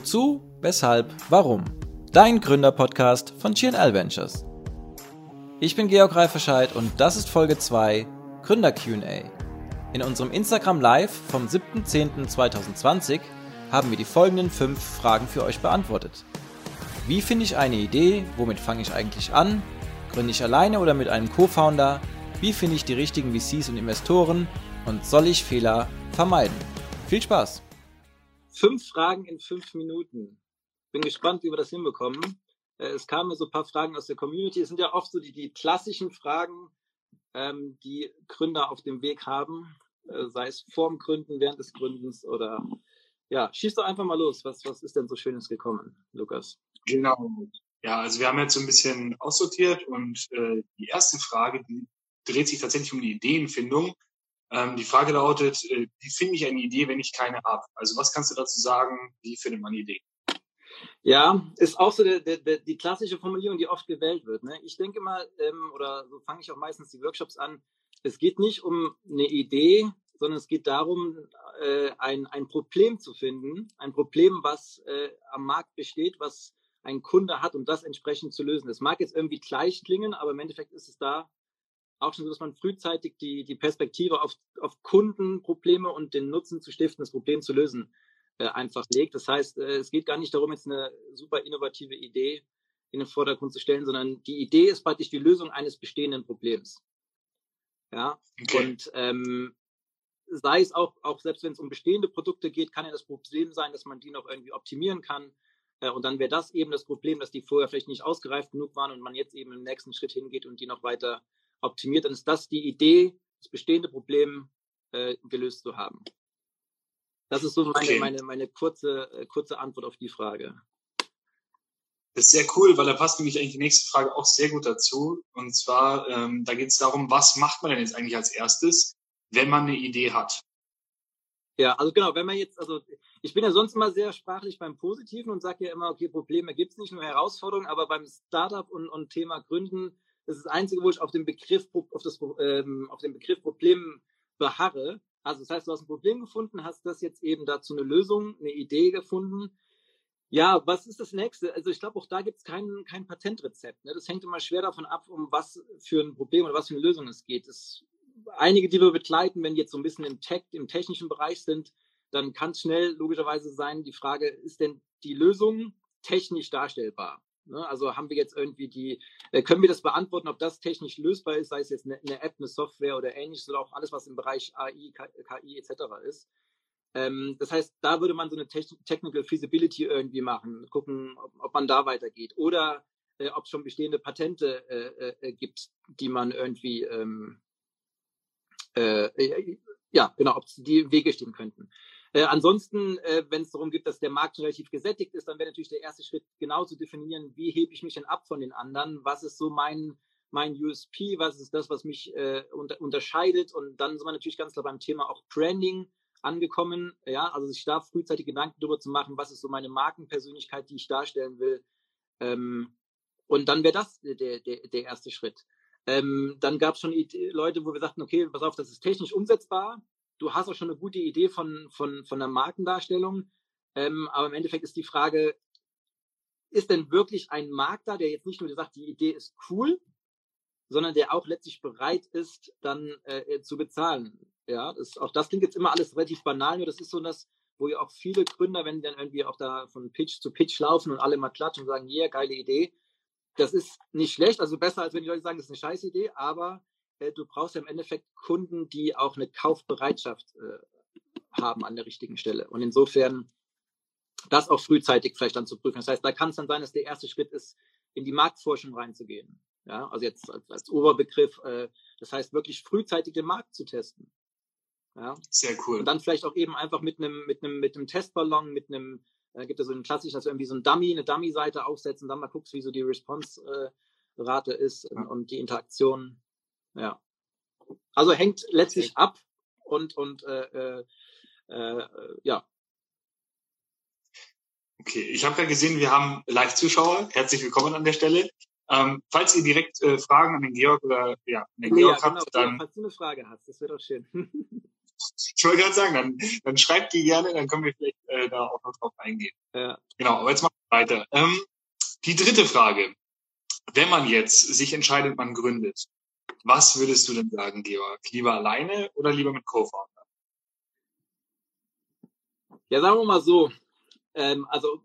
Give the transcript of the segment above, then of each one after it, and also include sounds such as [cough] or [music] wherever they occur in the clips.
Wozu, weshalb, warum? Dein Gründer-Podcast von GNL Ventures. Ich bin Georg Reiferscheid und das ist Folge 2 Gründer QA. In unserem Instagram Live vom 7.10.2020 haben wir die folgenden fünf Fragen für euch beantwortet. Wie finde ich eine Idee? Womit fange ich eigentlich an? Gründe ich alleine oder mit einem Co-Founder? Wie finde ich die richtigen VCs und Investoren? Und soll ich Fehler vermeiden? Viel Spaß! Fünf Fragen in fünf Minuten. Bin gespannt, wie wir das hinbekommen. Äh, es kamen so ein paar Fragen aus der Community. Es sind ja oft so die, die klassischen Fragen, ähm, die Gründer auf dem Weg haben, äh, sei es vorm Gründen, während des Gründens oder ja, schieß doch einfach mal los. Was, was ist denn so Schönes gekommen, Lukas? Genau. Ja, also wir haben jetzt so ein bisschen aussortiert und äh, die erste Frage, die dreht sich tatsächlich um die Ideenfindung. Ähm, die Frage lautet, äh, wie finde ich eine Idee, wenn ich keine habe? Also was kannst du dazu sagen, wie findet man Ideen? Ja, ist auch so der, der, die klassische Formulierung, die oft gewählt wird. Ne? Ich denke mal, ähm, oder so fange ich auch meistens die Workshops an, es geht nicht um eine Idee, sondern es geht darum, äh, ein, ein Problem zu finden, ein Problem, was äh, am Markt besteht, was ein Kunde hat und das entsprechend zu lösen. Es mag jetzt irgendwie gleich klingen, aber im Endeffekt ist es da auch schon so, dass man frühzeitig die, die Perspektive auf, auf Kundenprobleme und den Nutzen zu stiften, das Problem zu lösen, äh, einfach legt. Das heißt, äh, es geht gar nicht darum, jetzt eine super innovative Idee in den Vordergrund zu stellen, sondern die Idee ist praktisch die Lösung eines bestehenden Problems. Ja, okay. und ähm, sei es auch, auch selbst wenn es um bestehende Produkte geht, kann ja das Problem sein, dass man die noch irgendwie optimieren kann. Äh, und dann wäre das eben das Problem, dass die vorher vielleicht nicht ausgereift genug waren und man jetzt eben im nächsten Schritt hingeht und die noch weiter optimiert, dann ist das die Idee, das bestehende Problem äh, gelöst zu haben. Das ist so meine, okay. meine, meine kurze, äh, kurze Antwort auf die Frage. Das ist sehr cool, weil da passt nämlich eigentlich die nächste Frage auch sehr gut dazu. Und zwar, ähm, da geht es darum, was macht man denn jetzt eigentlich als erstes, wenn man eine Idee hat? Ja, also genau, wenn man jetzt, also ich bin ja sonst immer sehr sprachlich beim Positiven und sage ja immer, okay, Probleme gibt es nicht, nur Herausforderungen, aber beim Startup und, und Thema Gründen das ist das Einzige, wo ich auf den Begriff, auf das, ähm, auf den Begriff Problem beharre. Also das heißt, du hast ein Problem gefunden, hast das jetzt eben dazu eine Lösung, eine Idee gefunden. Ja, was ist das nächste? Also ich glaube, auch da gibt es kein, kein Patentrezept. Ne? Das hängt immer schwer davon ab, um was für ein Problem oder was für eine Lösung es geht. Es, einige, die wir begleiten, wenn die jetzt so ein bisschen im Tech, im technischen Bereich sind, dann kann es schnell logischerweise sein, die Frage, ist denn die Lösung technisch darstellbar? Ne? Also haben wir jetzt irgendwie die, äh, können wir das beantworten, ob das technisch lösbar ist, sei es jetzt eine, eine App, eine Software oder ähnliches oder auch alles, was im Bereich AI, KI etc. ist. Ähm, das heißt, da würde man so eine Technical Feasibility irgendwie machen, gucken, ob, ob man da weitergeht. Oder äh, ob es schon bestehende Patente äh, äh, äh gibt, die man irgendwie ähm, äh, ja, genau, ob die Wege stehen könnten. Äh, ansonsten, äh, wenn es darum geht, dass der Markt relativ gesättigt ist, dann wäre natürlich der erste Schritt genau zu definieren, wie hebe ich mich denn ab von den anderen? Was ist so mein, mein USP? Was ist das, was mich äh, unter, unterscheidet? Und dann sind wir natürlich ganz klar beim Thema auch Branding angekommen. Ja, also sich da frühzeitig Gedanken darüber zu machen, was ist so meine Markenpersönlichkeit, die ich darstellen will. Ähm, und dann wäre das der, der, der erste Schritt. Ähm, dann gab es schon Leute, wo wir sagten, okay, pass auf, das ist technisch umsetzbar du hast auch schon eine gute Idee von, von, von der Markendarstellung. Ähm, aber im Endeffekt ist die Frage, ist denn wirklich ein Markt da, der jetzt nicht nur sagt, die Idee ist cool, sondern der auch letztlich bereit ist, dann äh, zu bezahlen. Ja, das, auch das klingt jetzt immer alles relativ banal, nur das ist so das, wo ja auch viele Gründer, wenn die dann irgendwie auch da von Pitch zu Pitch laufen und alle mal klatschen und sagen, yeah, geile Idee. Das ist nicht schlecht, also besser, als wenn die Leute sagen, das ist eine scheiß Idee, aber äh, du brauchst ja im Endeffekt Kunden, die auch eine Kaufbereitschaft äh, haben an der richtigen Stelle. Und insofern das auch frühzeitig vielleicht dann zu prüfen. Das heißt, da kann es dann sein, dass der erste Schritt ist, in die Marktforschung reinzugehen. Ja, also jetzt als, als Oberbegriff, äh, das heißt wirklich frühzeitig den Markt zu testen. Ja. Sehr cool. Und dann vielleicht auch eben einfach mit einem, mit einem, mit einem Testballon, mit einem, äh, gibt es so einen klassischen, also irgendwie so ein Dummy, eine Dummy-Seite aufsetzen, dann mal guckst, wie so die Response-Rate ist ja. und die Interaktion. Ja. Also hängt letztlich ab und, und äh, äh, äh, ja. Okay, ich habe ja gesehen, wir haben Live-Zuschauer. Herzlich willkommen an der Stelle. Ähm, falls ihr direkt äh, Fragen an den Georg oder ja, an den Georg ja, habt, genau, dann. Falls du eine Frage hast, das wäre doch schön. [laughs] Ich wollte gerade sagen, dann, dann schreibt die gerne, dann können wir vielleicht äh, da auch noch drauf eingehen. Ja. Genau, aber jetzt machen wir weiter. Ähm, die dritte Frage. Wenn man jetzt sich entscheidet, man gründet, was würdest du denn sagen, Georg? Lieber alleine oder lieber mit Co-Founder? Ja, sagen wir mal so. Ähm, also,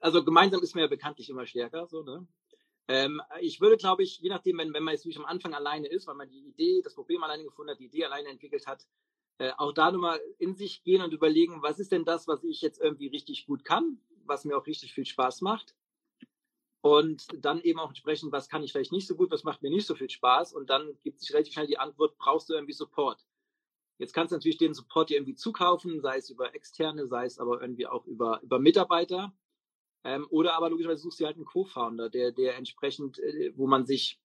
also gemeinsam ist man ja bekanntlich immer stärker, so, ne? Ähm, ich würde, glaube ich, je nachdem, wenn, wenn man jetzt wirklich am Anfang alleine ist, weil man die Idee, das Problem alleine gefunden hat, die Idee alleine entwickelt hat, äh, auch da nochmal in sich gehen und überlegen, was ist denn das, was ich jetzt irgendwie richtig gut kann, was mir auch richtig viel Spaß macht. Und dann eben auch entsprechend, was kann ich vielleicht nicht so gut, was macht mir nicht so viel Spaß. Und dann gibt sich relativ schnell die Antwort, brauchst du irgendwie Support? Jetzt kannst du natürlich den Support dir irgendwie zukaufen, sei es über externe, sei es aber irgendwie auch über, über Mitarbeiter. Ähm, oder aber logischerweise suchst du halt einen Co-Founder, der, der entsprechend, äh, wo man sich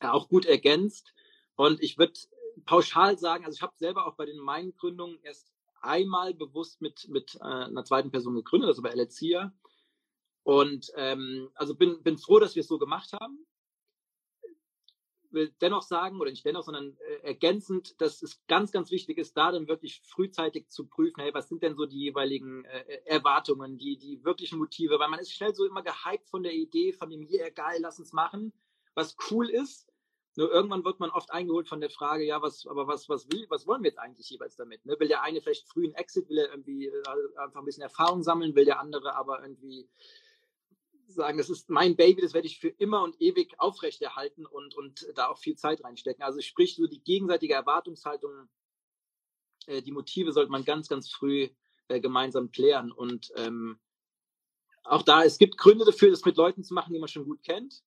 auch gut ergänzt. Und ich würde pauschal sagen, also ich habe selber auch bei den meinen Gründungen erst einmal bewusst mit, mit äh, einer zweiten Person gegründet, also bei Alexia. Und ähm, also bin, bin froh, dass wir es so gemacht haben will dennoch sagen, oder nicht dennoch, sondern äh, ergänzend, dass es ganz, ganz wichtig ist, da dann wirklich frühzeitig zu prüfen, hey, was sind denn so die jeweiligen äh, Erwartungen, die, die wirklichen Motive, weil man ist schnell so immer gehypt von der Idee, von dem, yeah, geil, lass uns machen, was cool ist. Nur irgendwann wird man oft eingeholt von der Frage, ja, was, aber was, was will, was wollen wir jetzt eigentlich jeweils damit? Ne? Will der eine vielleicht frühen Exit, will er irgendwie äh, einfach ein bisschen Erfahrung sammeln, will der andere aber irgendwie sagen, das ist mein Baby, das werde ich für immer und ewig aufrechterhalten und, und da auch viel Zeit reinstecken. Also sprich, so die gegenseitige Erwartungshaltung, äh, die Motive sollte man ganz, ganz früh äh, gemeinsam klären. Und ähm, auch da, es gibt Gründe dafür, das mit Leuten zu machen, die man schon gut kennt.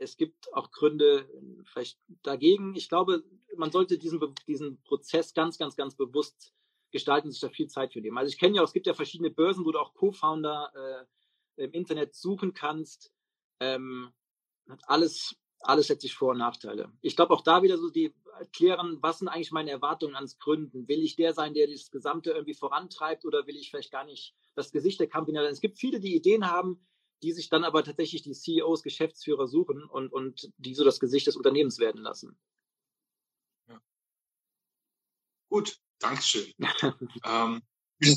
Es gibt auch Gründe vielleicht dagegen. Ich glaube, man sollte diesen, diesen Prozess ganz, ganz, ganz bewusst gestalten, sich da viel Zeit für nehmen. Also ich kenne ja, es gibt ja verschiedene Börsen, wo du auch Co-Founder äh, im Internet suchen kannst. Ähm, hat alles, alles letztlich Vor- und Nachteile. Ich glaube auch da wieder so die erklären, was sind eigentlich meine Erwartungen ans Gründen? Will ich der sein, der das Gesamte irgendwie vorantreibt oder will ich vielleicht gar nicht das Gesicht der sein? Es gibt viele, die Ideen haben, die sich dann aber tatsächlich die CEOs, Geschäftsführer suchen und, und die so das Gesicht des Unternehmens werden lassen. Ja. Gut, Dankeschön. [laughs] ähm, [laughs]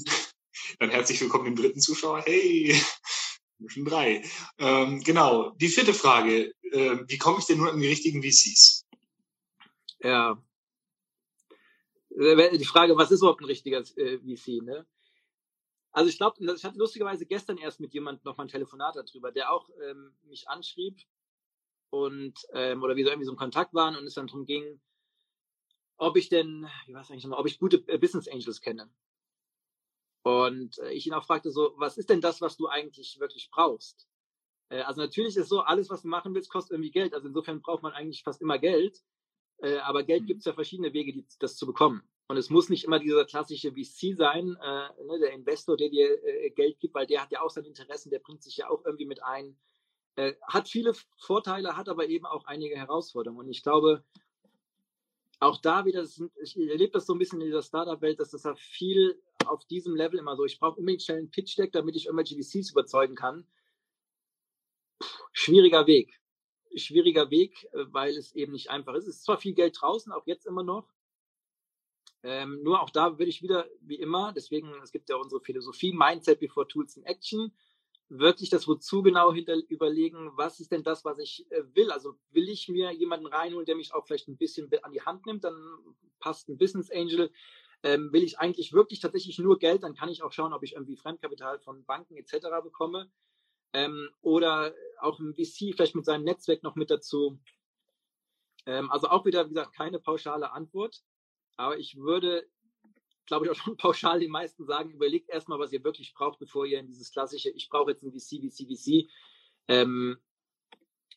dann herzlich willkommen dem dritten Zuschauer. Hey, schon drei. Ähm, genau. Die vierte Frage. Äh, wie komme ich denn nur an die richtigen VCs? Ja. Äh, die Frage, was ist überhaupt ein richtiger äh, VC, ne? Also ich glaube, ich hatte lustigerweise gestern erst mit jemandem noch mal ein Telefonat darüber, der auch ähm, mich anschrieb und ähm, oder wir so irgendwie so im Kontakt waren und es dann darum ging, ob ich denn, wie war es eigentlich nochmal, ob ich gute äh, Business Angels kenne. Und äh, ich ihn auch fragte so, was ist denn das, was du eigentlich wirklich brauchst? Äh, also natürlich ist so, alles, was du machen willst, kostet irgendwie Geld. Also insofern braucht man eigentlich fast immer Geld. Äh, aber Geld mhm. gibt es ja verschiedene Wege, die, das zu bekommen. Und es muss nicht immer dieser klassische VC sein, äh, ne, der Investor, der dir äh, Geld gibt, weil der hat ja auch seine Interessen, der bringt sich ja auch irgendwie mit ein. Äh, hat viele Vorteile, hat aber eben auch einige Herausforderungen. Und ich glaube, auch da wieder, ich erlebe das so ein bisschen in dieser Startup-Welt, dass das ja viel auf diesem Level immer so, ich brauche unbedingt schnell einen Pitch-Deck, damit ich irgendwelche VCs überzeugen kann. Puh, schwieriger Weg. Schwieriger Weg, äh, weil es eben nicht einfach ist. Es ist zwar viel Geld draußen, auch jetzt immer noch. Ähm, nur auch da würde ich wieder, wie immer, deswegen, es gibt ja unsere Philosophie, Mindset before Tools in Action wirklich das Wozu genau hinter überlegen, was ist denn das, was ich äh, will. Also will ich mir jemanden reinholen, der mich auch vielleicht ein bisschen an die Hand nimmt, dann passt ein Business Angel. Ähm, will ich eigentlich wirklich tatsächlich nur Geld, dann kann ich auch schauen, ob ich irgendwie Fremdkapital von Banken etc. bekomme. Ähm, oder auch ein VC vielleicht mit seinem Netzwerk noch mit dazu. Ähm, also auch wieder, wie gesagt, keine pauschale Antwort. Aber ich würde glaube ich, auch schon [laughs] pauschal den meisten sagen, überlegt erstmal, was ihr wirklich braucht, bevor ihr in dieses klassische, ich brauche jetzt ein VC, VC, VC. Ähm,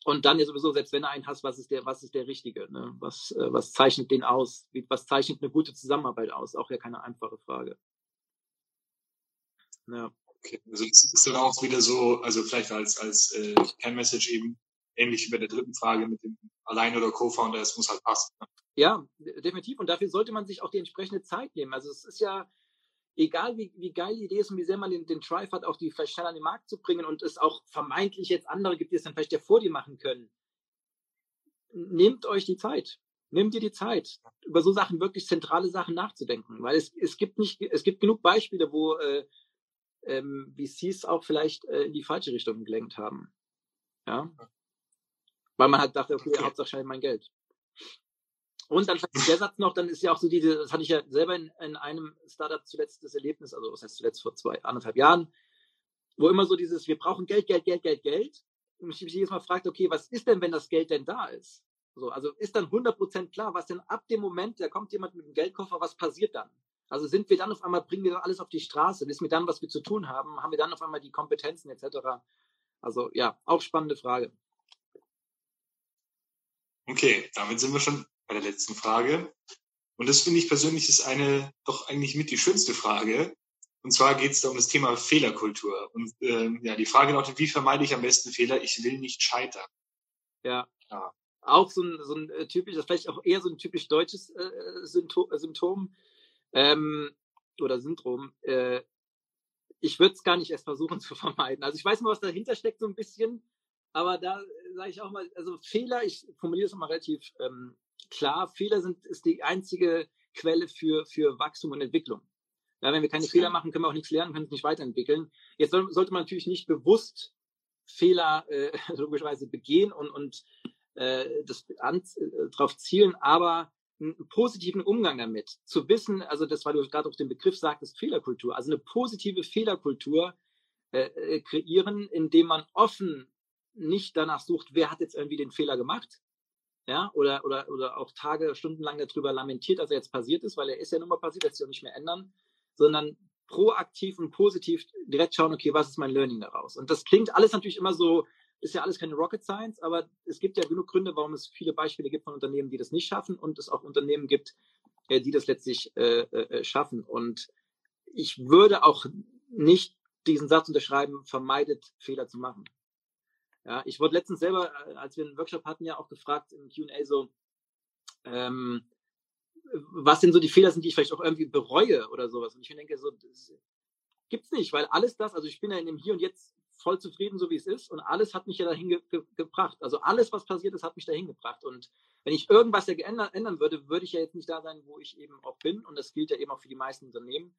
und dann ja sowieso, selbst wenn du einen hast, was ist der, was ist der Richtige? Ne? Was, äh, was zeichnet den aus? Was zeichnet eine gute Zusammenarbeit aus? Auch ja keine einfache Frage. Ja. Okay, also das ist dann auch wieder so, also vielleicht als, als äh, Kernmessage eben ähnlich wie bei der dritten Frage mit dem Allein- oder Co-Founder, es muss halt passen. Ne? Ja, definitiv. Und dafür sollte man sich auch die entsprechende Zeit nehmen. Also es ist ja, egal wie, wie geil die Idee ist und wie sehr man den, den Drive hat, auch die vielleicht schnell an den Markt zu bringen und es auch vermeintlich jetzt andere gibt, die es dann vielleicht ja vor dir machen können. Nehmt euch die Zeit. Nimm dir die Zeit, über so Sachen wirklich zentrale Sachen nachzudenken, weil es, es gibt nicht, es gibt genug Beispiele, wo äh, ähm, VCs auch vielleicht äh, in die falsche Richtung gelenkt haben. Ja. Weil man halt dachte, okay, okay. Hauptsache schnell mein Geld. Und dann der Satz noch, dann ist ja auch so diese, das hatte ich ja selber in, in einem Startup zuletzt das Erlebnis, also was heißt zuletzt vor zwei, anderthalb Jahren, wo immer so dieses, wir brauchen Geld, Geld, Geld, Geld, Geld. Und ich mich jedes Mal fragt, okay, was ist denn, wenn das Geld denn da ist? So, also ist dann 100% klar, was denn ab dem Moment, da kommt jemand mit dem Geldkoffer, was passiert dann? Also sind wir dann auf einmal, bringen wir alles auf die Straße, wissen wir dann, was wir zu tun haben, haben wir dann auf einmal die Kompetenzen etc. Also ja, auch spannende Frage. Okay, damit sind wir schon bei der letzten Frage. Und das finde ich persönlich ist eine doch eigentlich mit die schönste Frage. Und zwar geht es da um das Thema Fehlerkultur. Und ähm, ja, die Frage lautet, wie vermeide ich am besten Fehler? Ich will nicht scheitern. Ja. ja. Auch so ein, so ein äh, typisches, vielleicht auch eher so ein typisch deutsches äh, Symptom, Symptom ähm, oder Syndrom. Äh, ich würde es gar nicht erst versuchen [laughs] zu vermeiden. Also ich weiß mal, was dahinter steckt so ein bisschen, aber da sage ich auch mal, also Fehler, ich formuliere es mal relativ ähm, klar, Fehler sind ist die einzige Quelle für, für Wachstum und Entwicklung. Ja, wenn wir keine Fehler machen, können wir auch nichts lernen, können uns nicht weiterentwickeln. Jetzt soll, sollte man natürlich nicht bewusst Fehler äh, [laughs] logischerweise begehen und, und äh, das an, äh, darauf zielen, aber einen positiven Umgang damit. Zu wissen, also das, weil du gerade auch den Begriff sagtest, Fehlerkultur, also eine positive Fehlerkultur äh, äh, kreieren, indem man offen nicht danach sucht, wer hat jetzt irgendwie den Fehler gemacht, ja, oder, oder, oder auch Tage, stundenlang darüber lamentiert, dass er jetzt passiert ist, weil er ist ja nun mal passiert, lässt sich auch nicht mehr ändern, sondern proaktiv und positiv direkt schauen, okay, was ist mein Learning daraus? Und das klingt alles natürlich immer so ist ja alles keine Rocket Science, aber es gibt ja genug Gründe, warum es viele Beispiele gibt von Unternehmen, die das nicht schaffen und es auch Unternehmen gibt, äh, die das letztlich äh, äh, schaffen. Und ich würde auch nicht diesen Satz unterschreiben, vermeidet Fehler zu machen. Ja, ich wurde letztens selber, äh, als wir einen Workshop hatten, ja auch gefragt im Q&A so, ähm, was denn so die Fehler sind, die ich vielleicht auch irgendwie bereue oder sowas. Und ich denke so, das gibt's nicht, weil alles das, also ich bin ja in dem Hier und Jetzt voll zufrieden, so wie es ist. Und alles hat mich ja dahin ge ge gebracht. Also alles, was passiert ist, hat mich dahin gebracht. Und wenn ich irgendwas ja ändern würde, würde ich ja jetzt nicht da sein, wo ich eben auch bin. Und das gilt ja eben auch für die meisten Unternehmen.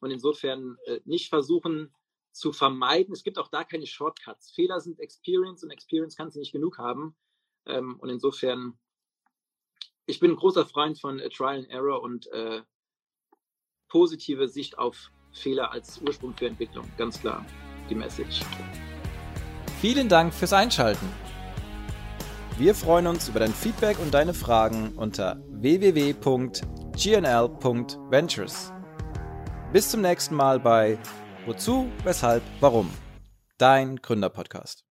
Und insofern äh, nicht versuchen zu vermeiden. Es gibt auch da keine Shortcuts. Fehler sind Experience und Experience kannst du nicht genug haben. Ähm, und insofern, ich bin ein großer Freund von äh, Trial and Error und äh, positive Sicht auf Fehler als Ursprung für Entwicklung. Ganz klar die Message. Vielen Dank fürs Einschalten. Wir freuen uns über dein Feedback und deine Fragen unter www.gnl.ventures. Bis zum nächsten Mal bei Wozu, Weshalb, Warum? Dein Gründerpodcast.